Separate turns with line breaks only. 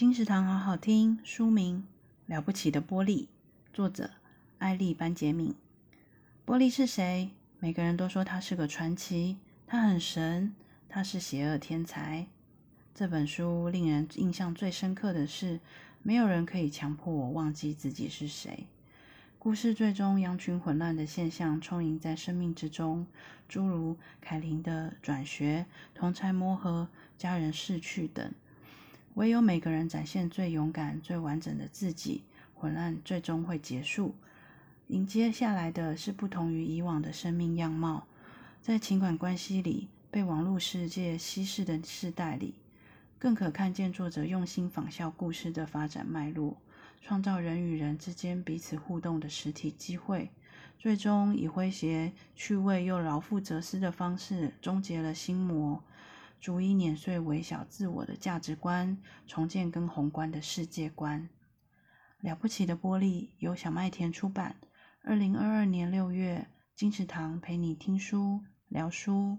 金石堂好好听，书名《了不起的波莉》，作者艾丽·班杰明。波莉是谁？每个人都说她是个传奇，她很神，她是邪恶天才。这本书令人印象最深刻的是，没有人可以强迫我忘记自己是谁。故事最终羊群混乱的现象充盈在生命之中，诸如凯琳的转学、同侪磨合、家人逝去等。唯有每个人展现最勇敢、最完整的自己，混乱最终会结束。迎接下来的是不同于以往的生命样貌。在情感关系里，被网络世界稀释的世代里，更可看见作者用心仿效故事的发展脉络，创造人与人之间彼此互动的实体机会，最终以诙谐、趣味又饶富哲思的方式终结了心魔。逐一碾碎微小自我的价值观，重建更宏观的世界观。了不起的玻璃由小麦田出版，二零二二年六月，金池堂陪你听书聊书。